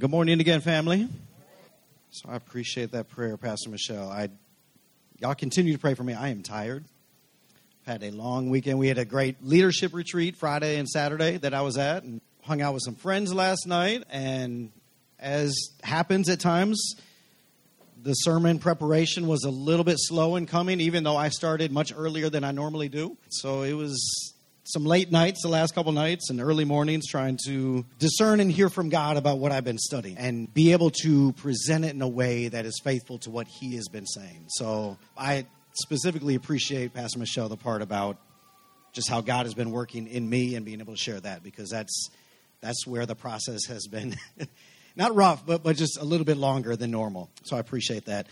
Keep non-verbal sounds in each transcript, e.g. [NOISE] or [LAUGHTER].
Good morning again, family. So I appreciate that prayer, Pastor Michelle. I y'all continue to pray for me. I am tired. Had a long weekend. We had a great leadership retreat Friday and Saturday that I was at, and hung out with some friends last night. And as happens at times, the sermon preparation was a little bit slow in coming, even though I started much earlier than I normally do. So it was some late nights the last couple nights and early mornings trying to discern and hear from God about what I've been studying and be able to present it in a way that is faithful to what He has been saying. So I specifically appreciate Pastor Michelle the part about just how God has been working in me and being able to share that because that's that's where the process has been [LAUGHS] not rough but but just a little bit longer than normal. So I appreciate that.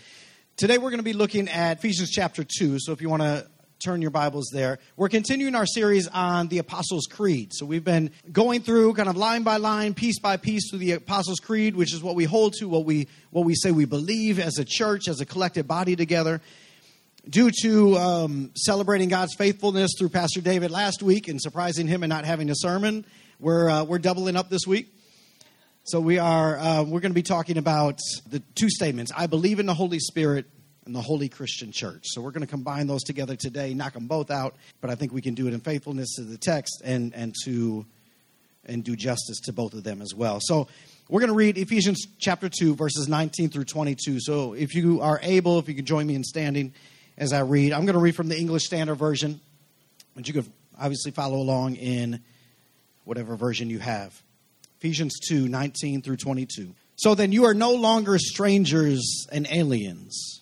Today we're going to be looking at Ephesians chapter 2. So if you want to turn your Bibles there. We're continuing our series on the Apostles' Creed. So we've been going through kind of line by line, piece by piece through the Apostles' Creed, which is what we hold to, what we what we say we believe as a church, as a collective body together. Due to um, celebrating God's faithfulness through Pastor David last week and surprising him and not having a sermon, we're uh, we're doubling up this week. So we are uh, we're going to be talking about the two statements: I believe in the Holy Spirit and the Holy Christian Church. So we're going to combine those together today, knock them both out, but I think we can do it in faithfulness to the text and, and to and do justice to both of them as well. So we're going to read Ephesians chapter 2 verses 19 through 22. So if you are able, if you can join me in standing as I read, I'm going to read from the English Standard Version, but you can obviously follow along in whatever version you have. Ephesians 2 19 through 22. So then you are no longer strangers and aliens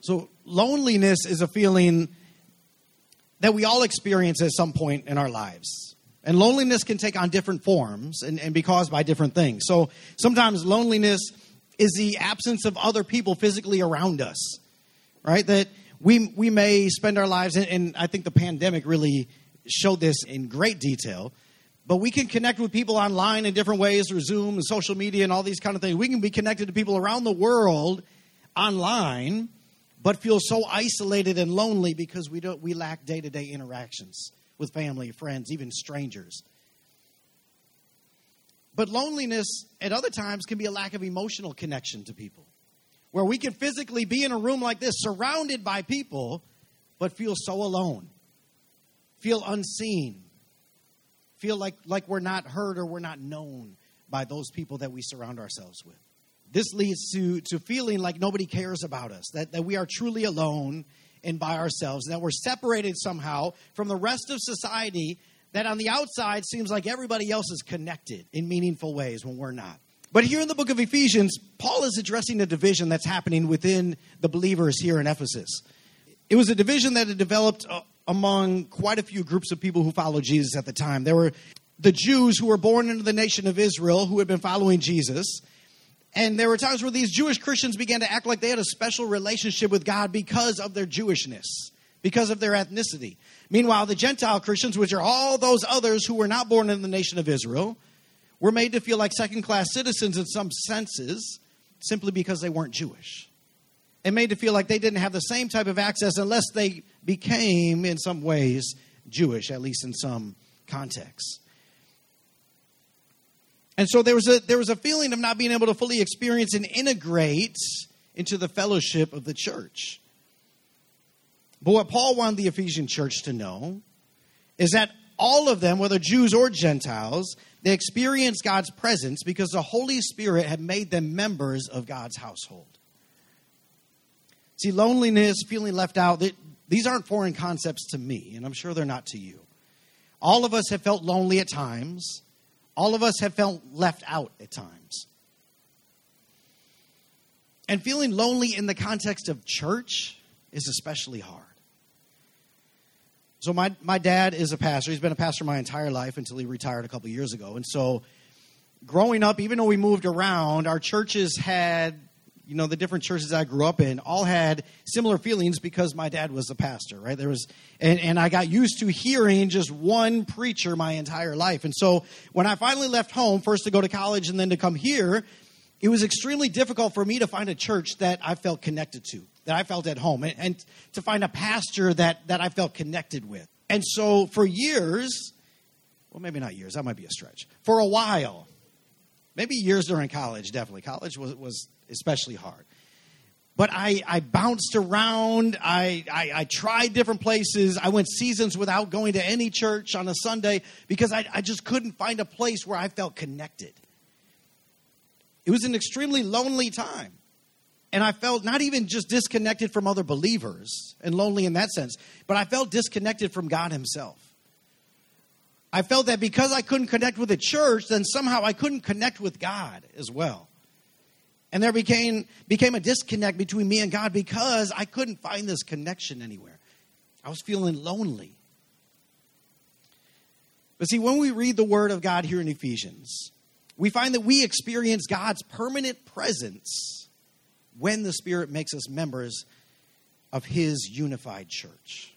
So, loneliness is a feeling that we all experience at some point in our lives. And loneliness can take on different forms and, and be caused by different things. So, sometimes loneliness is the absence of other people physically around us, right? That we, we may spend our lives, and, and I think the pandemic really showed this in great detail but we can connect with people online in different ways through Zoom and social media and all these kind of things. We can be connected to people around the world online, but feel so isolated and lonely because we don't we lack day-to-day interactions with family, friends, even strangers. But loneliness at other times can be a lack of emotional connection to people. Where we can physically be in a room like this surrounded by people but feel so alone. Feel unseen. Feel like like we're not heard or we're not known by those people that we surround ourselves with this leads to, to feeling like nobody cares about us, that, that we are truly alone and by ourselves, and that we're separated somehow from the rest of society that on the outside seems like everybody else is connected in meaningful ways when we're not. But here in the book of Ephesians, Paul is addressing a division that's happening within the believers here in Ephesus. It was a division that had developed uh, among quite a few groups of people who followed Jesus at the time. There were the Jews who were born into the nation of Israel who had been following Jesus. And there were times where these Jewish Christians began to act like they had a special relationship with God because of their Jewishness, because of their ethnicity. Meanwhile, the Gentile Christians, which are all those others who were not born in the nation of Israel, were made to feel like second class citizens in some senses simply because they weren't Jewish. And made to feel like they didn't have the same type of access unless they became, in some ways, Jewish, at least in some contexts. And so there was a there was a feeling of not being able to fully experience and integrate into the fellowship of the church. But what Paul wanted the Ephesian church to know is that all of them, whether Jews or Gentiles, they experienced God's presence because the Holy Spirit had made them members of God's household. See, loneliness, feeling left out, these aren't foreign concepts to me, and I'm sure they're not to you. All of us have felt lonely at times. All of us have felt left out at times. And feeling lonely in the context of church is especially hard. So, my, my dad is a pastor. He's been a pastor my entire life until he retired a couple years ago. And so, growing up, even though we moved around, our churches had, you know, the different churches I grew up in all had similar feelings because my dad was a pastor, right? There was, and, and I got used to hearing just one preacher my entire life. And so when I finally left home, first to go to college and then to come here, it was extremely difficult for me to find a church that I felt connected to, that I felt at home, and, and to find a pastor that, that I felt connected with. And so for years, well, maybe not years, that might be a stretch. For a while, maybe years during college, definitely. College was, was especially hard. But I, I bounced around. I, I, I, tried different places. I went seasons without going to any church on a Sunday because I, I just couldn't find a place where I felt connected. It was an extremely lonely time. And I felt not even just disconnected from other believers and lonely in that sense, but I felt disconnected from God Himself. I felt that because I couldn't connect with the church, then somehow I couldn't connect with God as well. And there became, became a disconnect between me and God because I couldn't find this connection anywhere. I was feeling lonely. But see, when we read the Word of God here in Ephesians, we find that we experience God's permanent presence when the Spirit makes us members of His unified church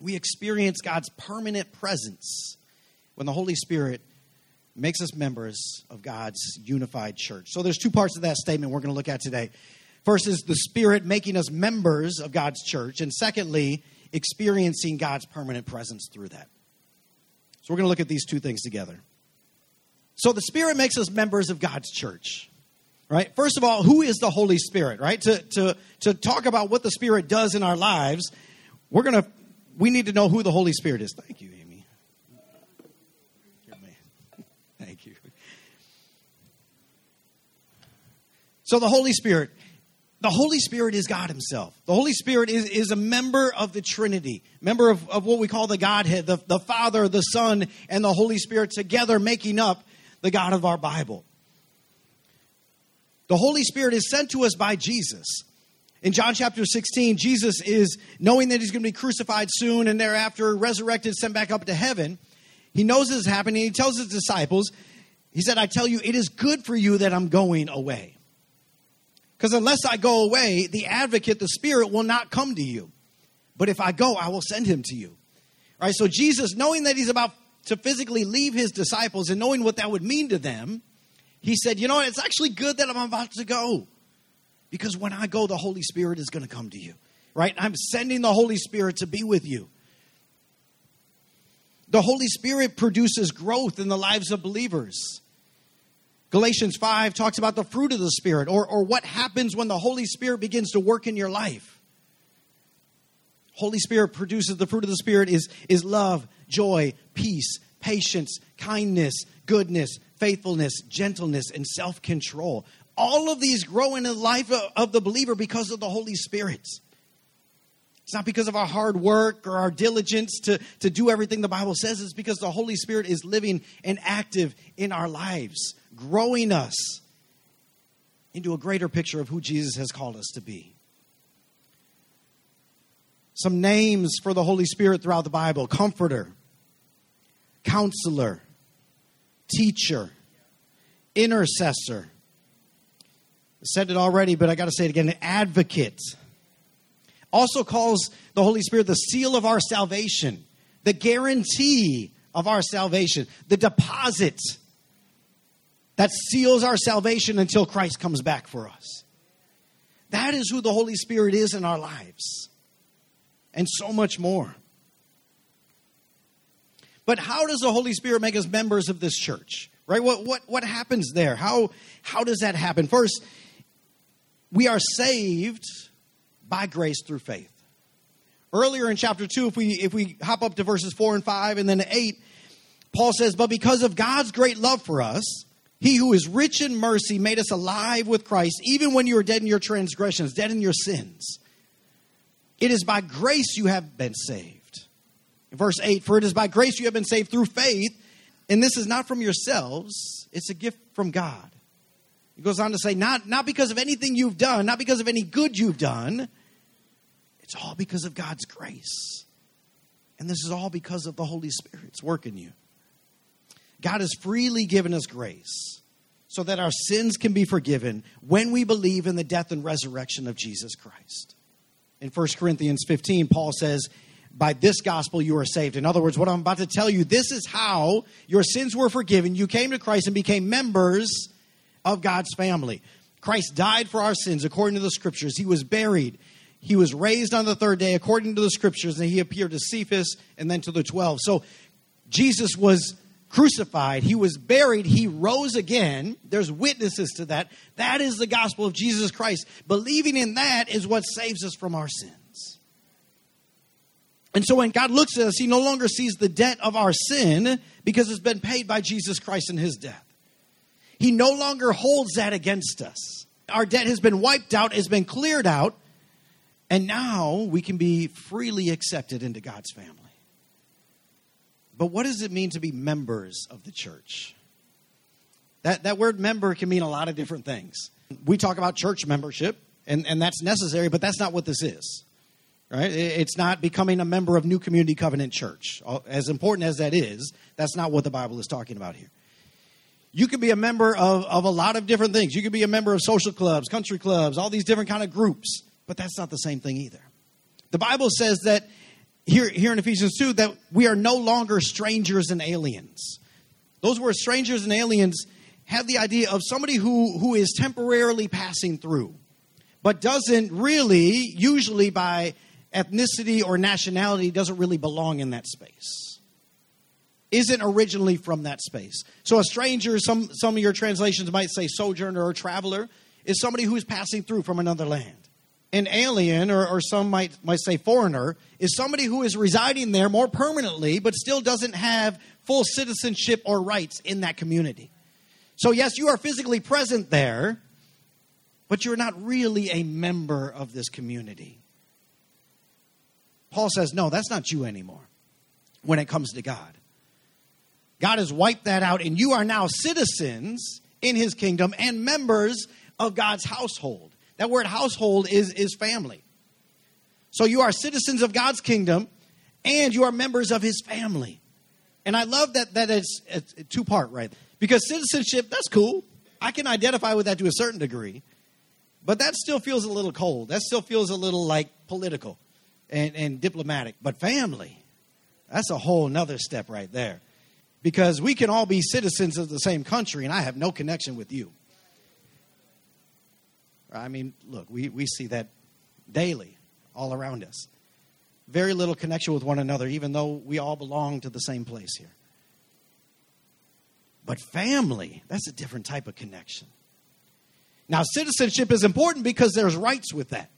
we experience God's permanent presence when the Holy Spirit makes us members of God's unified church. So there's two parts of that statement we're going to look at today. First is the Spirit making us members of God's church, and secondly, experiencing God's permanent presence through that. So we're going to look at these two things together. So the Spirit makes us members of God's church. Right? First of all, who is the Holy Spirit, right? To, to, to talk about what the Spirit does in our lives, we're going to we need to know who the Holy Spirit is. Thank you. So, the Holy Spirit, the Holy Spirit is God Himself. The Holy Spirit is, is a member of the Trinity, member of, of what we call the Godhead, the, the Father, the Son, and the Holy Spirit together making up the God of our Bible. The Holy Spirit is sent to us by Jesus. In John chapter 16, Jesus is knowing that he's going to be crucified soon and thereafter resurrected, sent back up to heaven. He knows this is happening. He tells his disciples, He said, I tell you, it is good for you that I'm going away. Because unless I go away, the advocate, the Spirit, will not come to you. But if I go, I will send him to you. All right, so Jesus, knowing that he's about to physically leave his disciples and knowing what that would mean to them, he said, You know? It's actually good that I'm about to go. Because when I go, the Holy Spirit is going to come to you, right? I'm sending the Holy Spirit to be with you. The Holy Spirit produces growth in the lives of believers. Galatians 5 talks about the fruit of the Spirit or, or what happens when the Holy Spirit begins to work in your life. Holy Spirit produces the fruit of the Spirit is, is love, joy, peace, patience, kindness, goodness, faithfulness, gentleness, and self control all of these grow in the life of the believer because of the Holy Spirit. It's not because of our hard work or our diligence to, to do everything the Bible says. It's because the Holy Spirit is living and active in our lives, growing us into a greater picture of who Jesus has called us to be. Some names for the Holy Spirit throughout the Bible Comforter, Counselor, Teacher, Intercessor, said it already, but I got to say it again advocate. Also calls the Holy Spirit the seal of our salvation, the guarantee of our salvation, the deposit that seals our salvation until Christ comes back for us. That is who the Holy Spirit is in our lives, and so much more. But how does the Holy Spirit make us members of this church? Right? What, what, what happens there? How, how does that happen? First, we are saved by grace through faith. Earlier in chapter 2, if we if we hop up to verses 4 and 5 and then 8, Paul says, "But because of God's great love for us, he who is rich in mercy made us alive with Christ, even when you were dead in your transgressions, dead in your sins. It is by grace you have been saved." Verse 8, "For it is by grace you have been saved through faith, and this is not from yourselves, it's a gift from God." He goes on to say, not, not because of anything you've done, not because of any good you've done. It's all because of God's grace. And this is all because of the Holy Spirit's work in you. God has freely given us grace so that our sins can be forgiven when we believe in the death and resurrection of Jesus Christ. In 1 Corinthians 15, Paul says, By this gospel you are saved. In other words, what I'm about to tell you, this is how your sins were forgiven. You came to Christ and became members of God's family. Christ died for our sins according to the scriptures. He was buried. He was raised on the third day according to the scriptures, and he appeared to Cephas and then to the 12. So Jesus was crucified, he was buried, he rose again. There's witnesses to that. That is the gospel of Jesus Christ. Believing in that is what saves us from our sins. And so when God looks at us, he no longer sees the debt of our sin because it's been paid by Jesus Christ in his death. He no longer holds that against us. Our debt has been wiped out, has been cleared out, and now we can be freely accepted into God's family. But what does it mean to be members of the church? That, that word member can mean a lot of different things. We talk about church membership, and, and that's necessary, but that's not what this is. Right? It's not becoming a member of New Community Covenant Church. As important as that is, that's not what the Bible is talking about here. You can be a member of, of a lot of different things. You can be a member of social clubs, country clubs, all these different kind of groups, but that's not the same thing either. The Bible says that here, here in Ephesians 2 that we are no longer strangers and aliens. Those words, strangers and aliens, have the idea of somebody who, who is temporarily passing through, but doesn't really, usually by ethnicity or nationality, doesn't really belong in that space. Isn't originally from that space. So a stranger, some, some of your translations might say sojourner or traveler, is somebody who is passing through from another land an alien, or, or some might, might say foreigner, is somebody who is residing there more permanently, but still doesn't have full citizenship or rights in that community. So, yes, you are physically present there, but you're not really a member of this community. Paul says, no, that's not you anymore when it comes to God. God has wiped that out, and you are now citizens in his kingdom and members of God's household. That word household is, is family. So you are citizens of God's kingdom and you are members of his family. And I love that that it's, it's two part, right? Because citizenship, that's cool. I can identify with that to a certain degree. But that still feels a little cold. That still feels a little like political and, and diplomatic. But family, that's a whole nother step right there. Because we can all be citizens of the same country, and I have no connection with you. I mean, look, we, we see that daily all around us. Very little connection with one another, even though we all belong to the same place here. But family, that's a different type of connection. Now, citizenship is important because there's rights with that.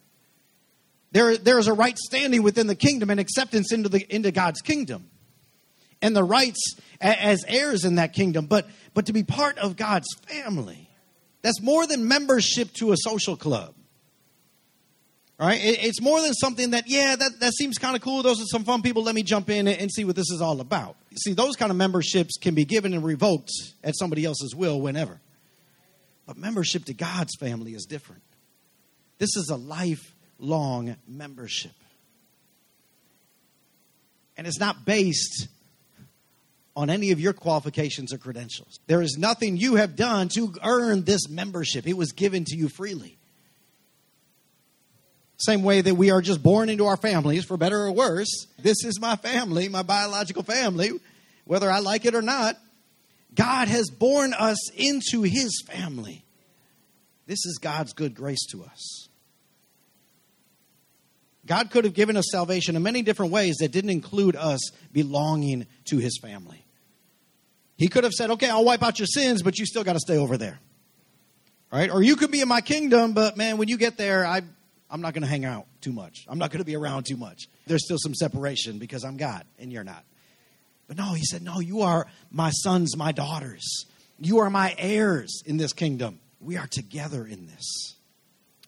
There, there's a right standing within the kingdom and acceptance into, the, into God's kingdom. And the rights as heirs in that kingdom, but, but to be part of God's family. That's more than membership to a social club. Right? It's more than something that, yeah, that, that seems kind of cool. Those are some fun people. Let me jump in and see what this is all about. See, those kind of memberships can be given and revoked at somebody else's will whenever. But membership to God's family is different. This is a lifelong membership. And it's not based on any of your qualifications or credentials. There is nothing you have done to earn this membership, it was given to you freely. Same way that we are just born into our families, for better or worse. This is my family, my biological family, whether I like it or not. God has born us into his family. This is God's good grace to us. God could have given us salvation in many different ways that didn't include us belonging to his family. He could have said, okay, I'll wipe out your sins, but you still got to stay over there. Right? Or you could be in my kingdom, but man, when you get there, I, I'm not going to hang out too much. I'm not going to be around too much. There's still some separation because I'm God and you're not. But no, he said, no, you are my sons, my daughters. You are my heirs in this kingdom. We are together in this.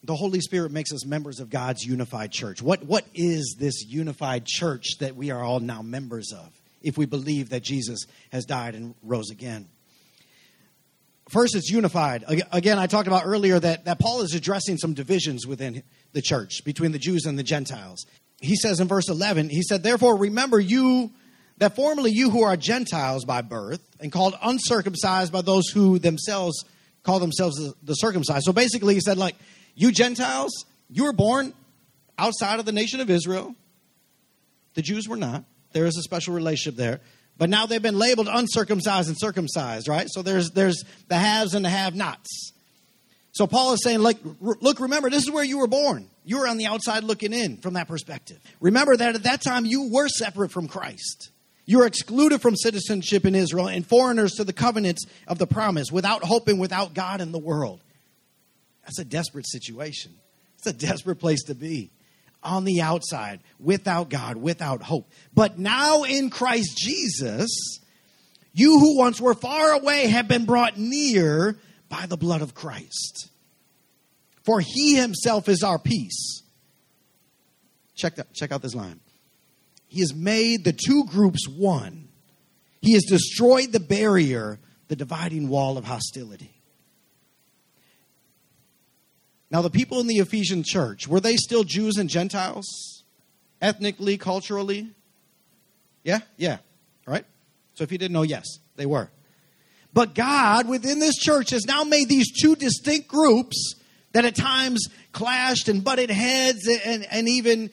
The Holy Spirit makes us members of God's unified church. What, what is this unified church that we are all now members of? If we believe that Jesus has died and rose again. First, it's unified. Again, I talked about earlier that, that Paul is addressing some divisions within the church between the Jews and the Gentiles. He says in verse 11, he said, Therefore, remember you that formerly you who are Gentiles by birth and called uncircumcised by those who themselves call themselves the, the circumcised. So basically, he said, like, you Gentiles, you were born outside of the nation of Israel. The Jews were not. There is a special relationship there. But now they've been labeled uncircumcised and circumcised, right? So there's there's the haves and the have-nots. So Paul is saying, like, look, remember, this is where you were born. You were on the outside looking in from that perspective. Remember that at that time you were separate from Christ. You were excluded from citizenship in Israel and foreigners to the covenants of the promise, without hope and without God in the world. That's a desperate situation. It's a desperate place to be. On the outside, without God, without hope. But now in Christ Jesus, you who once were far away have been brought near by the blood of Christ. For he himself is our peace. Check, that, check out this line. He has made the two groups one. He has destroyed the barrier, the dividing wall of hostility. Now, the people in the Ephesian church, were they still Jews and Gentiles? Ethnically, culturally? Yeah? Yeah. Right? So if you didn't know, yes, they were. But God, within this church, has now made these two distinct groups that at times clashed and butted heads and, and, and even,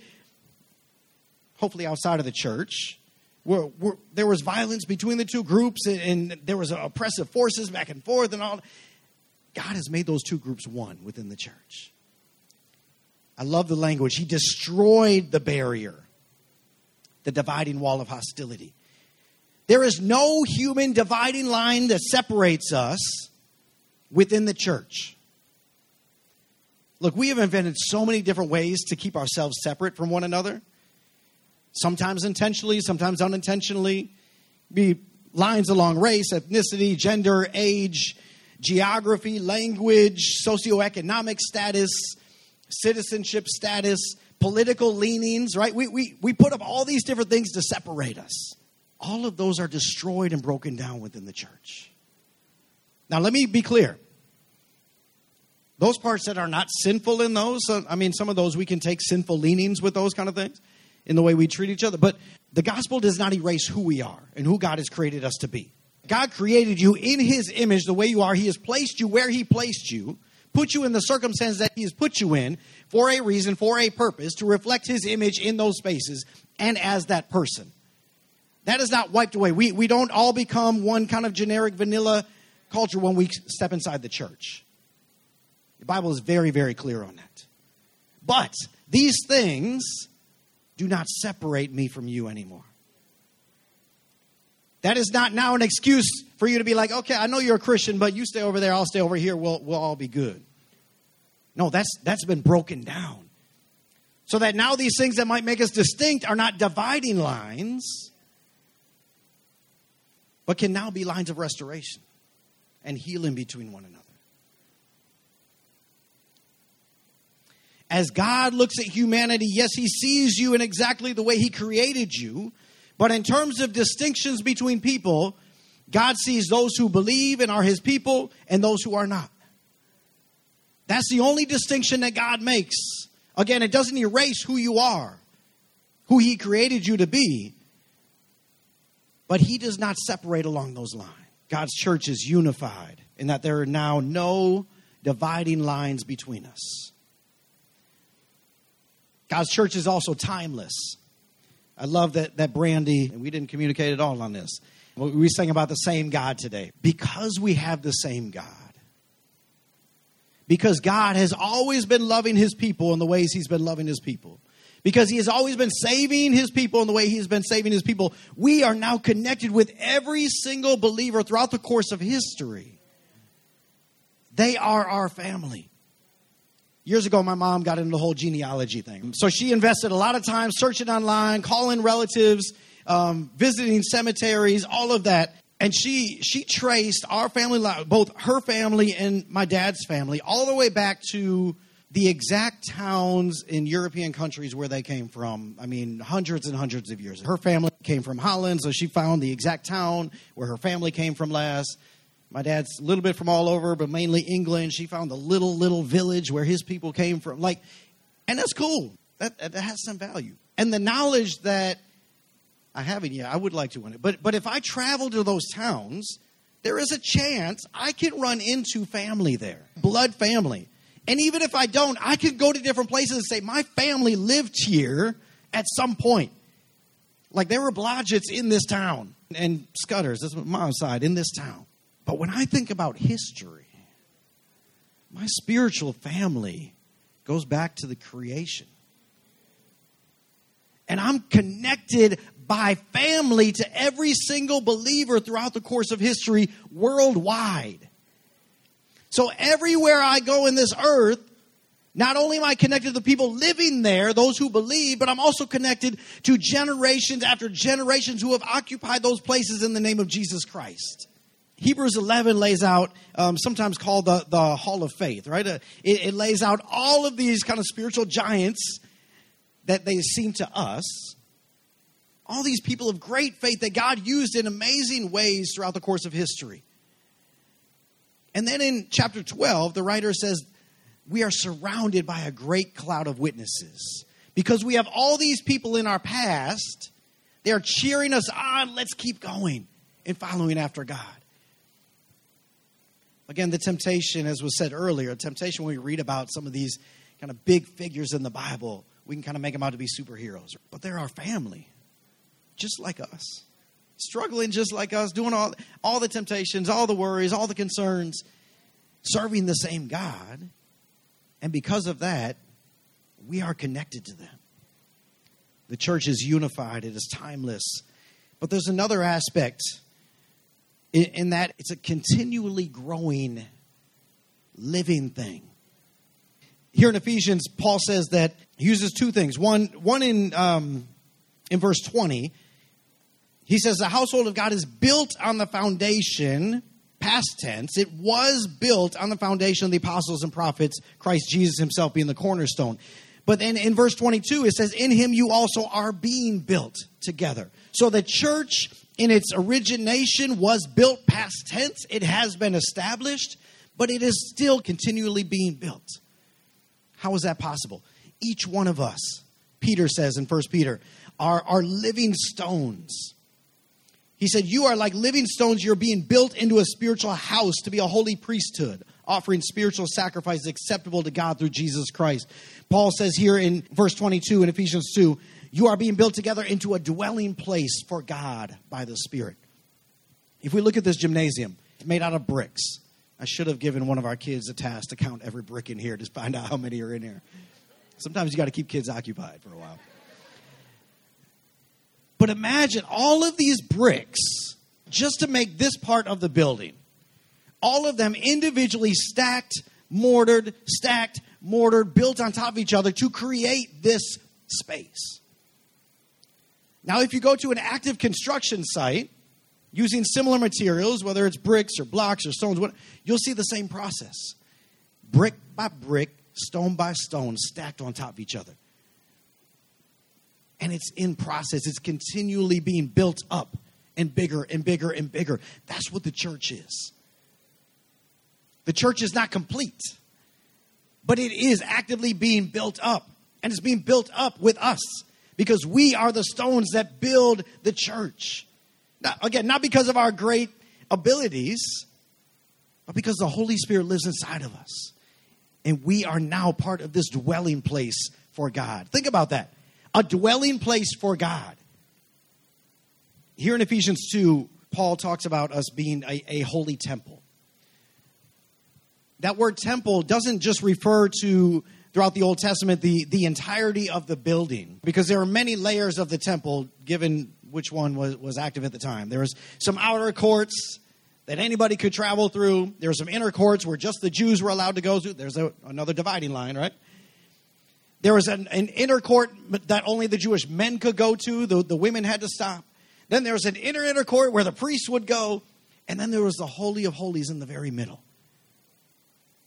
hopefully, outside of the church. Where, where, there was violence between the two groups and, and there was oppressive forces back and forth and all. God has made those two groups one within the church. I love the language. He destroyed the barrier, the dividing wall of hostility. There is no human dividing line that separates us within the church. Look, we have invented so many different ways to keep ourselves separate from one another. Sometimes intentionally, sometimes unintentionally. Be lines along race, ethnicity, gender, age, geography, language, socioeconomic status, citizenship status, political leanings, right? We, we, we put up all these different things to separate us all of those are destroyed and broken down within the church. Now, let me be clear. Those parts that are not sinful in those, I mean, some of those we can take sinful leanings with those kind of things in the way we treat each other, but the gospel does not erase who we are and who God has created us to be. God created you in His image the way you are. He has placed you where He placed you, put you in the circumstance that He has put you in for a reason, for a purpose, to reflect His image in those spaces and as that person. That is not wiped away. We, we don't all become one kind of generic vanilla culture when we step inside the church. The Bible is very, very clear on that. But these things do not separate me from you anymore. That is not now an excuse for you to be like, okay, I know you're a Christian, but you stay over there, I'll stay over here, we'll, we'll all be good. No, that's, that's been broken down. So that now these things that might make us distinct are not dividing lines, but can now be lines of restoration and healing between one another. As God looks at humanity, yes, He sees you in exactly the way He created you, but in terms of distinctions between people, God sees those who believe and are His people and those who are not. That's the only distinction that God makes. Again, it doesn't erase who you are, who He created you to be, but he does not separate along those lines. God's church is unified in that there are now no dividing lines between us. God's church is also timeless. I love that, that Brandy, and we didn't communicate at all on this. We sang about the same God today. Because we have the same God, because God has always been loving his people in the ways he's been loving his people, because he has always been saving his people in the way he's been saving his people, we are now connected with every single believer throughout the course of history. They are our family. Years ago, my mom got into the whole genealogy thing. So she invested a lot of time searching online, calling relatives, um, visiting cemeteries, all of that. And she she traced our family, line, both her family and my dad's family, all the way back to the exact towns in European countries where they came from. I mean, hundreds and hundreds of years. Her family came from Holland, so she found the exact town where her family came from last. My dad's a little bit from all over, but mainly England. She found the little, little village where his people came from. Like, and that's cool. That, that has some value. And the knowledge that I haven't yet. I would like to win it. But but if I travel to those towns, there is a chance I can run into family there, blood family. And even if I don't, I can go to different places and say, my family lived here at some point. Like there were Blodgetts in this town and Scudders, that's my mom's side, in this town. But when I think about history, my spiritual family goes back to the creation. And I'm connected by family to every single believer throughout the course of history worldwide. So everywhere I go in this earth, not only am I connected to the people living there, those who believe, but I'm also connected to generations after generations who have occupied those places in the name of Jesus Christ. Hebrews 11 lays out, um, sometimes called the, the Hall of Faith, right? Uh, it, it lays out all of these kind of spiritual giants that they seem to us. All these people of great faith that God used in amazing ways throughout the course of history. And then in chapter 12, the writer says, We are surrounded by a great cloud of witnesses. Because we have all these people in our past, they are cheering us on. Let's keep going and following after God. Again, the temptation, as was said earlier, temptation when we read about some of these kind of big figures in the Bible, we can kind of make them out to be superheroes. But they're our family, just like us, struggling just like us, doing all, all the temptations, all the worries, all the concerns, serving the same God. And because of that, we are connected to them. The church is unified, it is timeless. But there's another aspect in, in that it's a continually growing, living thing. Here in Ephesians, Paul says that he uses two things. One, one in um, in verse twenty, he says the household of God is built on the foundation, past tense. It was built on the foundation of the apostles and prophets, Christ Jesus himself being the cornerstone. But then in verse 22, it says, In him you also are being built together. So the church in its origination was built past tense. It has been established, but it is still continually being built. How is that possible? Each one of us, Peter says in 1 Peter, are, are living stones. He said, You are like living stones. You're being built into a spiritual house to be a holy priesthood, offering spiritual sacrifices acceptable to God through Jesus Christ. Paul says here in verse 22 in Ephesians 2 you are being built together into a dwelling place for God by the Spirit. If we look at this gymnasium, it's made out of bricks. I should have given one of our kids a task to count every brick in here to find out how many are in here. Sometimes you got to keep kids occupied for a while. But imagine all of these bricks just to make this part of the building. All of them individually stacked, mortared, stacked, mortared, built on top of each other to create this space. Now, if you go to an active construction site using similar materials, whether it's bricks or blocks or stones, you'll see the same process. Brick by brick, stone by stone, stacked on top of each other. And it's in process, it's continually being built up and bigger and bigger and bigger. That's what the church is. The church is not complete, but it is actively being built up. And it's being built up with us because we are the stones that build the church. Now, again, not because of our great abilities, but because the Holy Spirit lives inside of us. And we are now part of this dwelling place for God. Think about that a dwelling place for God. Here in Ephesians 2, Paul talks about us being a, a holy temple. That word temple doesn't just refer to throughout the Old Testament the, the entirety of the building because there are many layers of the temple given which one was, was active at the time. There was some outer courts that anybody could travel through. There were some inner courts where just the Jews were allowed to go through. There's a, another dividing line, right? There was an, an, inner court that only the Jewish men could go to. The, the women had to stop. Then there was an inner inner court where the priests would go. And then there was the Holy of Holies in the very middle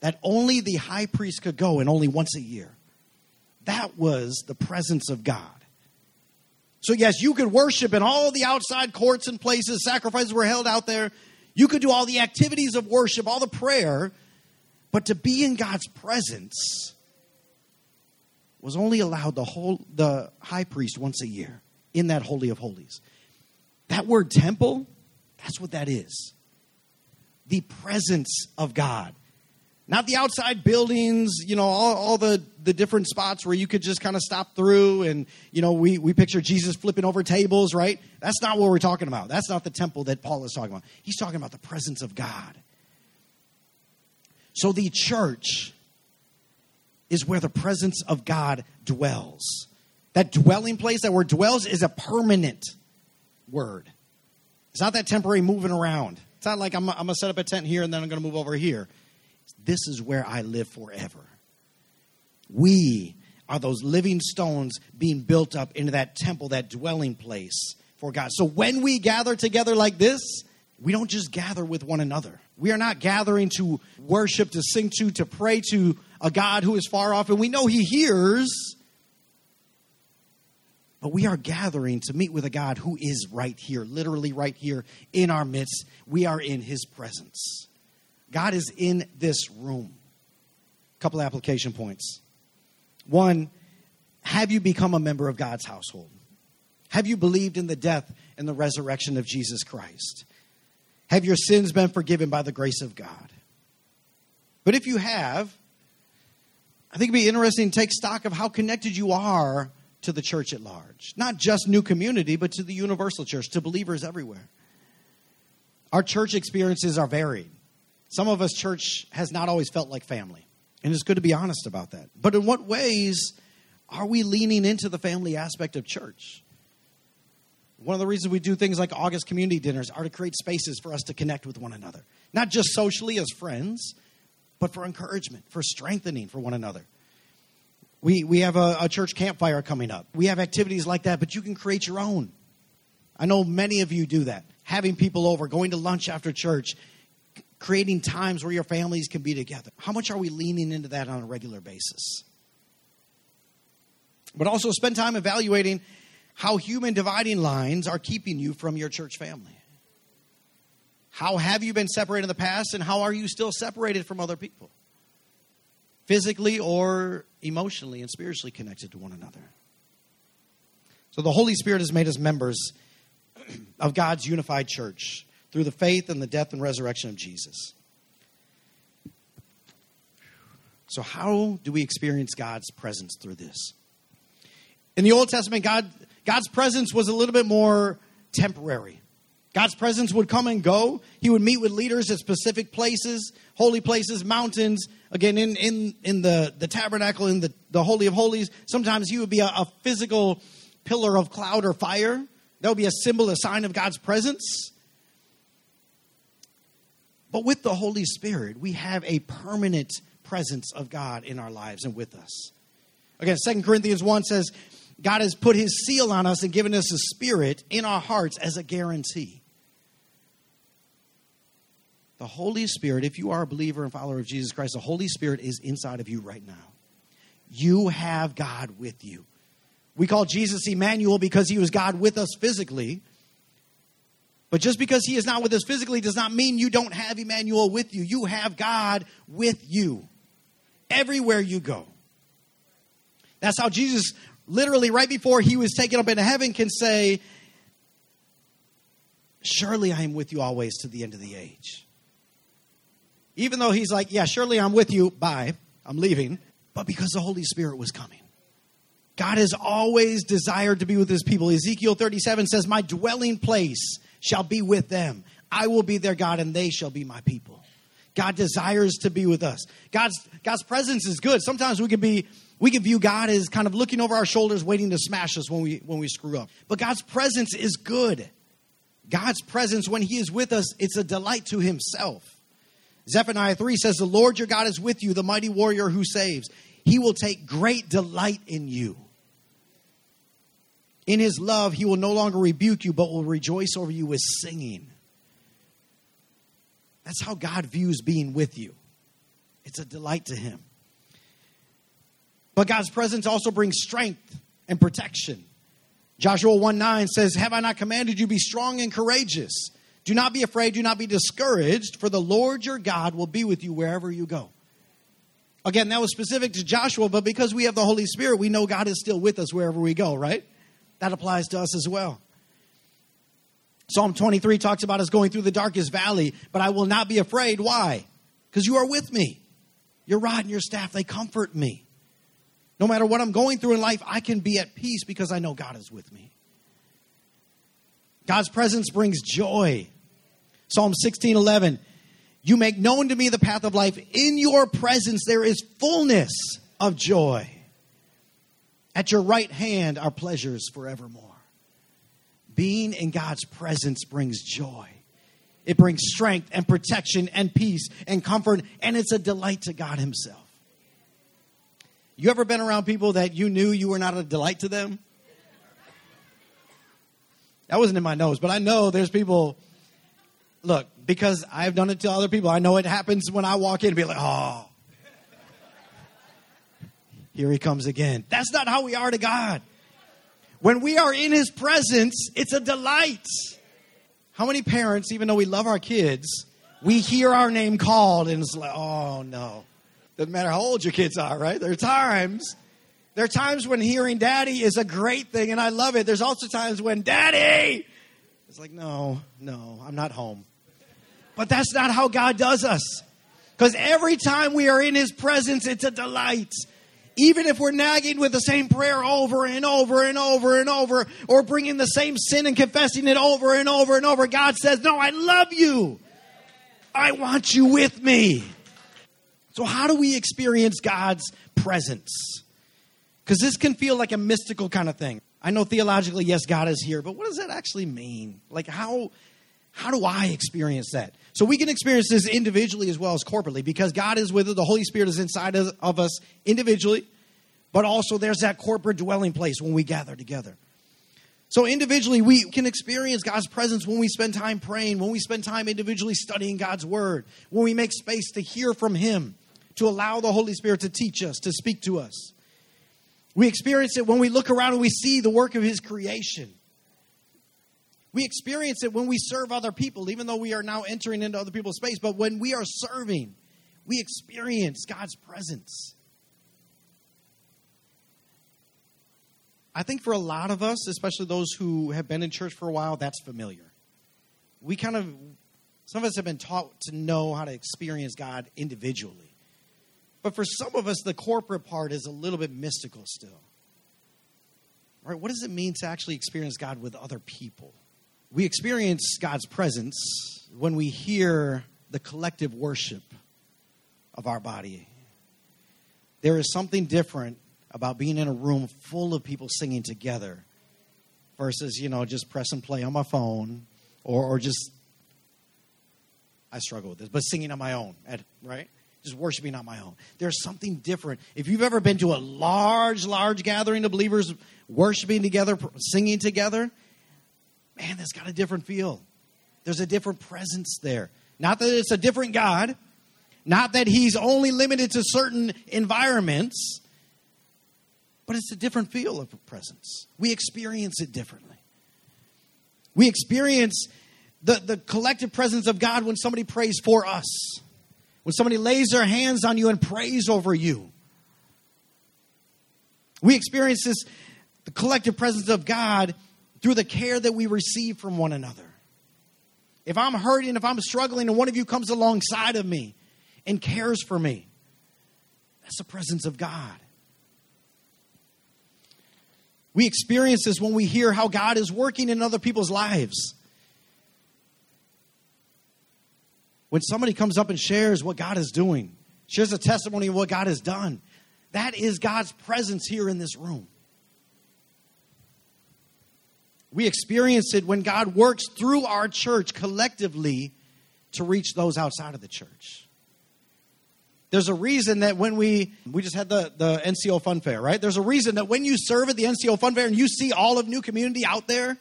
that only the high priest could go and only once a year. That was the presence of God. So, yes, you could worship in all the outside courts and places, sacrifices were held out there. You could do all the activities of worship, all the prayer, but to be in God's presence was only allowed the whole the high priest once a year in that holy of holies. That word temple, that's what that is. The presence of God. Not the outside buildings, you know, all, all the, the different spots where you could just kind of stop through and, you know, we, we picture Jesus flipping over tables, right? That's not what we're talking about. That's not the temple that Paul is talking about. He's talking about the presence of God. So the church is where the presence of God dwells. That dwelling place, that word dwells, is a permanent word. It's not that temporary moving around. It's not like I'm, I'm going to set up a tent here and then I'm going to move over here. This is where I live forever. We are those living stones being built up into that temple, that dwelling place for God. So when we gather together like this, we don't just gather with one another. We are not gathering to worship, to sing to, to pray to a God who is far off, and we know He hears. But we are gathering to meet with a God who is right here, literally right here in our midst. We are in His presence. God is in this room. A couple application points. One, have you become a member of God's household? Have you believed in the death and the resurrection of Jesus Christ? Have your sins been forgiven by the grace of God? But if you have, I think it'd be interesting to take stock of how connected you are to the church at large. Not just new community, but to the universal church, to believers everywhere. Our church experiences are varied. Some of us, church has not always felt like family. And it's good to be honest about that. But in what ways are we leaning into the family aspect of church? One of the reasons we do things like August community dinners are to create spaces for us to connect with one another. Not just socially as friends, but for encouragement, for strengthening for one another. We, we have a, a church campfire coming up. We have activities like that, but you can create your own. I know many of you do that. Having people over, going to lunch after church, creating times where your families can be together. How much are we leaning into that on a regular basis? But also spend time evaluating how human dividing lines are keeping you from your church family. How have you been separated in the past, and how are you still separated from other people? Physically or emotionally and spiritually connected to one another. So the Holy Spirit has made us members of God's unified church through the faith and the death and resurrection of Jesus. So, how do we experience God's presence through this? In the Old Testament, God, God's presence was a little bit more temporary. God's presence would come and go. He would meet with leaders at specific places, holy places, mountains. Again, in, in, in the, the tabernacle, in the, the Holy of Holies, sometimes he would be a, a physical pillar of cloud or fire. That would be a symbol, a sign of God's presence. But with the Holy Spirit, we have a permanent presence of God in our lives and with us. Again, Second Corinthians 1 says, God has put his seal on us and given us a spirit in our hearts as a guarantee. The Holy Spirit, if you are a believer and follower of Jesus Christ, the Holy Spirit is inside of you right now. You have God with you. We call Jesus Emmanuel because he was God with us physically. But just because he is not with us physically does not mean you don't have Emmanuel with you. You have God with you everywhere you go. That's how Jesus, literally, right before he was taken up into heaven, can say, Surely I am with you always to the end of the age. Even though he's like, Yeah, surely I'm with you. Bye. I'm leaving. But because the Holy Spirit was coming. God has always desired to be with his people. Ezekiel 37 says, My dwelling place shall be with them. I will be their God and they shall be my people. God desires to be with us. God's God's presence is good. Sometimes we can be we can view God as kind of looking over our shoulders waiting to smash us when we when we screw up. But God's presence is good. God's presence when he is with us, it's a delight to himself. Zephaniah 3 says the Lord your God is with you, the mighty warrior who saves. He will take great delight in you. In his love, he will no longer rebuke you, but will rejoice over you with singing. That's how God views being with you. It's a delight to him. But God's presence also brings strength and protection. Joshua 1 9 says, Have I not commanded you be strong and courageous? Do not be afraid, do not be discouraged, for the Lord your God will be with you wherever you go. Again, that was specific to Joshua, but because we have the Holy Spirit, we know God is still with us wherever we go, right? That applies to us as well. Psalm 23 talks about us going through the darkest valley, but I will not be afraid. Why? Because you are with me. Your rod and your staff, they comfort me. No matter what I'm going through in life, I can be at peace because I know God is with me. God's presence brings joy. Psalm 16 11. You make known to me the path of life. In your presence there is fullness of joy. At your right hand are pleasures forevermore. Being in God's presence brings joy. It brings strength and protection and peace and comfort, and it's a delight to God Himself. You ever been around people that you knew you were not a delight to them? That wasn't in my nose, but I know there's people. Look, because I've done it to other people, I know it happens when I walk in and be like, oh, here he comes again. That's not how we are to God. When we are in his presence, it's a delight. How many parents, even though we love our kids, we hear our name called and it's like, oh no. Doesn't matter how old your kids are, right? There are times. There are times when hearing daddy is a great thing and I love it. There's also times when daddy it's like, no, no, I'm not home. But that's not how God does us. Because every time we are in his presence, it's a delight even if we're nagging with the same prayer over and over and over and over, or bringing the same sin and confessing it over and over and over, God says, No, I love you. I want you with me. So, how do we experience God's presence? Because this can feel like a mystical kind of thing. I know theologically, yes, God is here, but what does that actually mean? Like, how, how do I experience that? So we can experience this individually as well as corporately because God is with us. The Holy Spirit is inside of us individually, but also there's that corporate dwelling place when we gather together. So individually, we can experience God's presence when we spend time praying, when we spend time individually studying God's word, when we make space to hear from Him, to allow the Holy Spirit to teach us, to speak to us. We experience it when we look around and we see the work of His creation. We experience it when we serve other people, even though we are now entering into other people's space. But when we are serving, we experience God's presence. I think for a lot of us, especially those who have been in church for a while, that's familiar. We kind of, some of us have been taught to know how to experience God individually. But for some of us, the corporate part is a little bit mystical still. Right? What does it mean to actually experience God with other people? We experience God's presence when we hear the collective worship of our body. There is something different about being in a room full of people singing together versus, you know, just press and play on my phone or, or just, I struggle with this, but singing on my own, right? Just worshiping on my own. There's something different. If you've ever been to a large, large gathering of believers worshiping together, singing together, man, that's got a different feel. There's a different presence there. Not that it's a different God, not that He's only limited to certain environments, but it's a different feel of presence. We experience it differently. We experience the, the collective presence of God when somebody prays for us, when somebody lays their hands on you and prays over you. We experience this, the collective presence of God through the care that we receive from one another. If I'm hurting, if I'm struggling, and one of you comes alongside of me and cares for me, that's the presence of God. We experience this when we hear how God is working in other people's lives. When somebody comes up and shares what God is doing, shares a testimony of what God has done, that is God's presence here in this room. We experience it when God works through our church collectively to reach those outside of the church. There's a reason that when we we just had the, the NCO Fun Fair, right? There's a reason that when you serve at the NCO Fun Fair and you see all of New Community out there,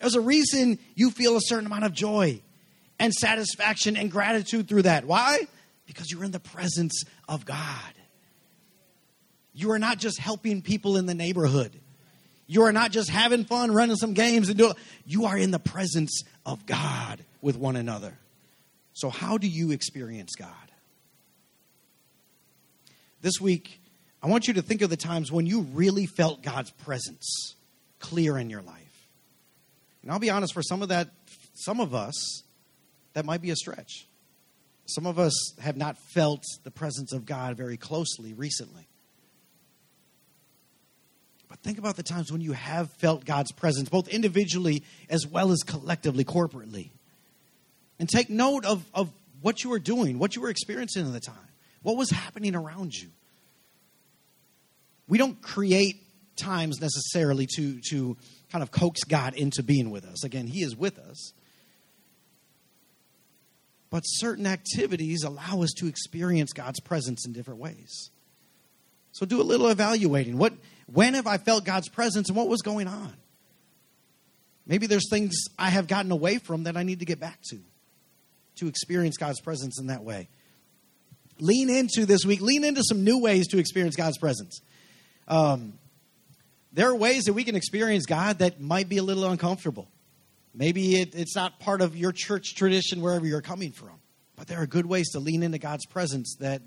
there's a reason you feel a certain amount of joy and satisfaction and gratitude through that. Why? Because you're in the presence of God. You are not just helping people in the neighborhood. You are not just having fun running some games and doing you are in the presence of God with one another. So how do you experience God? This week, I want you to think of the times when you really felt God's presence clear in your life. And I'll be honest, for some of that some of us, that might be a stretch. Some of us have not felt the presence of God very closely recently. But think about the times when you have felt God's presence, both individually as well as collectively, corporately. And take note of, of what you were doing, what you were experiencing at the time, what was happening around you. We don't create times necessarily to, to kind of coax God into being with us. Again, He is with us. But certain activities allow us to experience God's presence in different ways. So do a little evaluating. What, when have I felt God's presence and what was going on? Maybe there's things I have gotten away from that I need to get back to, to experience God's presence in that way. Lean into this week, lean into some new ways to experience God's presence. Um, there are ways that we can experience God that might be a little uncomfortable. Maybe it, it's not part of your church tradition wherever you're coming from. But there are good ways to lean into God's presence that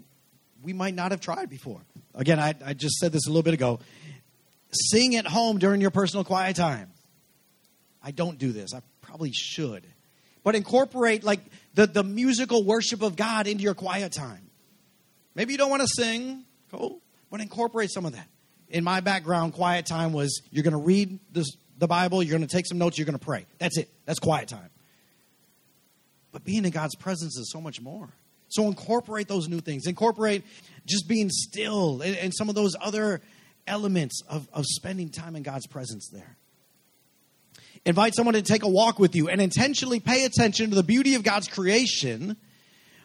we might not have tried before. Again, I, I just said this a little bit ago. Sing at home during your personal quiet time. I don't do this. I probably should. But incorporate like the, the musical worship of God into your quiet time. Maybe you don't want to sing, cool, but incorporate some of that in my background, quiet time was you're going to read this, the Bible, you're going to take some notes, you're going to pray. That's it. That's quiet time. But being in God's presence is so much more. So incorporate those new things. Incorporate just being still and, and some of those other elements of, of spending time in God's presence there. Invite someone to take a walk with you and intentionally pay attention to the beauty of God's creation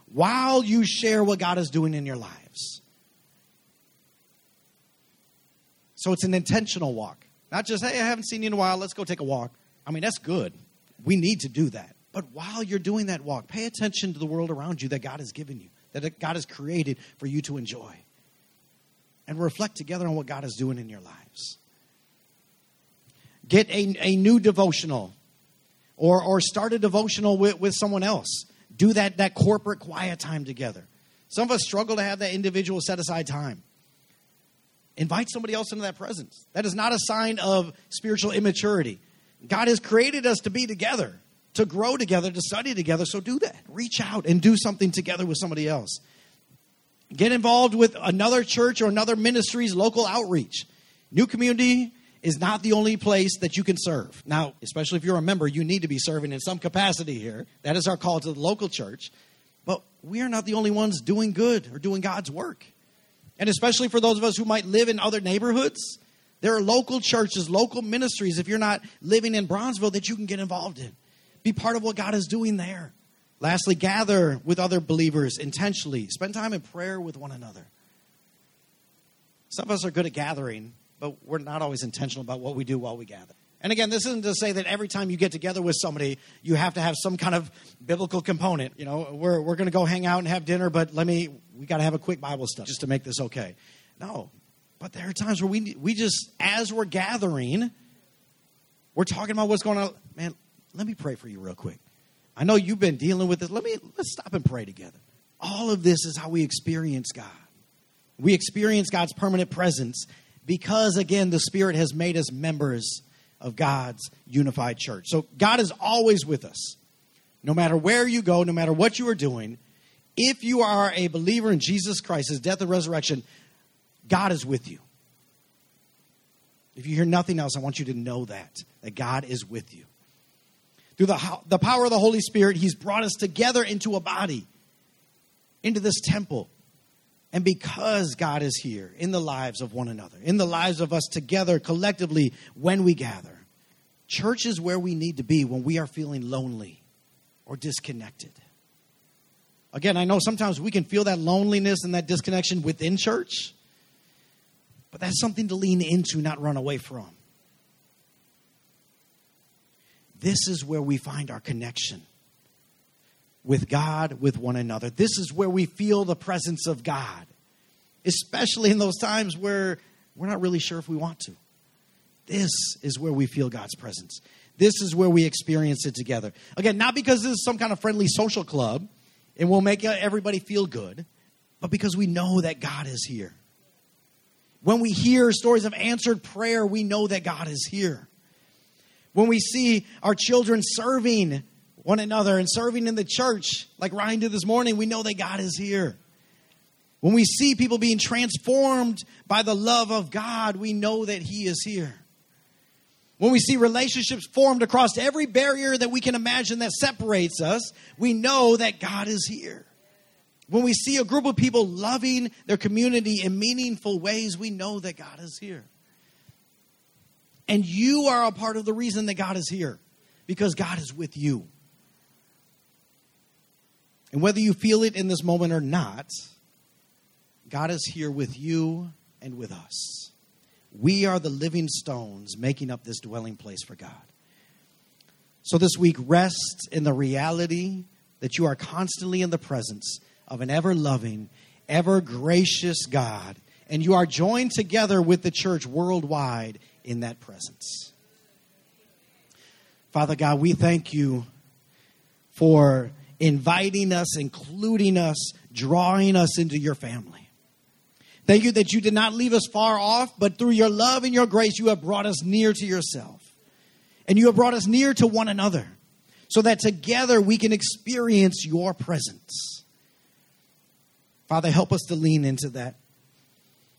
while you share what God is doing in your lives. So it's an intentional walk. Not just, hey, I haven't seen you in a while, let's go take a walk. I mean, that's good. We need to do that. But while you're doing that walk, pay attention to the world around you that God has given you, that God has created for you to enjoy. And reflect together on what God is doing in your lives. Get a, a new devotional or, or start a devotional with, with someone else. Do that, that corporate quiet time together. Some of us struggle to have that individual set aside time. Invite somebody else into that presence. That is not a sign of spiritual immaturity. God has created us to be together, to grow together, to study together. So do that. Reach out and do something together with somebody else. Get involved with another church or another ministry's local outreach. New community is not the only place that you can serve. Now, especially if you're a member, you need to be serving in some capacity here. That is our call to the local church. But we are not the only ones doing good or doing God's work. And especially for those of us who might live in other neighborhoods, there are local churches, local ministries, if you're not living in Bronzeville, that you can get involved in. Be part of what God is doing there. Lastly, gather with other believers intentionally. Spend time in prayer with one another. Some of us are good at gathering, but we're not always intentional about what we do while we gather. And again, this isn't to say that every time you get together with somebody, you have to have some kind of biblical component. You know, we're, we're going to go hang out and have dinner, but let me, we got to have a quick Bible study just to make this okay. No. But there are times where we, we just, as we're gathering, we're talking about what's going on. Man, let me pray for you real quick. I know you've been dealing with this. Let me, let's stop and pray together. All of this is how we experience God. We experience God's permanent presence because, again, the Spirit has made us members of God's unified church. So God is always with us. No matter where you go, no matter what you are doing, if you are a believer in Jesus Christ, his death and resurrection, God is with you. If you hear nothing else, I want you to know that, that God is with you. Through the, the power of the Holy Spirit, he's brought us together into a body, into this temple. And because God is here in the lives of one another, in the lives of us together collectively when we gather, church is where we need to be when we are feeling lonely or disconnected. Again, I know sometimes we can feel that loneliness and that disconnection within church, but that's something to lean into, not run away from. This is where we find our connection with God, with one another. This is where we feel the presence of God, especially in those times where we're not really sure if we want to. This is where we feel God's presence. This is where we experience it together. Again, not because this is some kind of friendly social club and we'll make everybody feel good, but because we know that God is here. When we hear stories of answered prayer, we know that God is here. When we see our children serving one another and serving in the church, like Ryan did this morning, we know that God is here. When we see people being transformed by the love of God, we know that He is here. When we see relationships formed across every barrier that we can imagine that separates us, we know that God is here. When we see a group of people loving their community in meaningful ways, we know that God is here. And you are a part of the reason that God is here because God is with you. And whether you feel it in this moment or not, God is here with you and with us. We are the living stones making up this dwelling place for God. So this week, rest in the reality that you are constantly in the presence of an ever loving, ever gracious God. And you are joined together with the church worldwide in that presence. Father God, we thank you for inviting us, including us, drawing us into your family. Thank you that you did not leave us far off, but through your love and your grace, you have brought us near to yourself. And you have brought us near to one another so that together we can experience your presence. Father, help us to lean into that.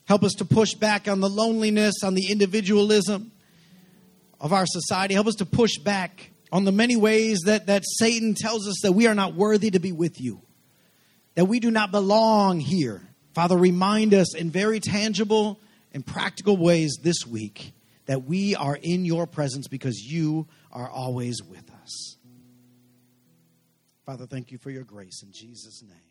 Help us to push back on the loneliness, on the individualism of our society. Help us to push back on the many ways that, that Satan tells us that we are not worthy to be with you, that we do not belong here. Father, remind us in very tangible and practical ways this week that we are in your presence because you are always with us. Father, thank you for your grace in Jesus' name.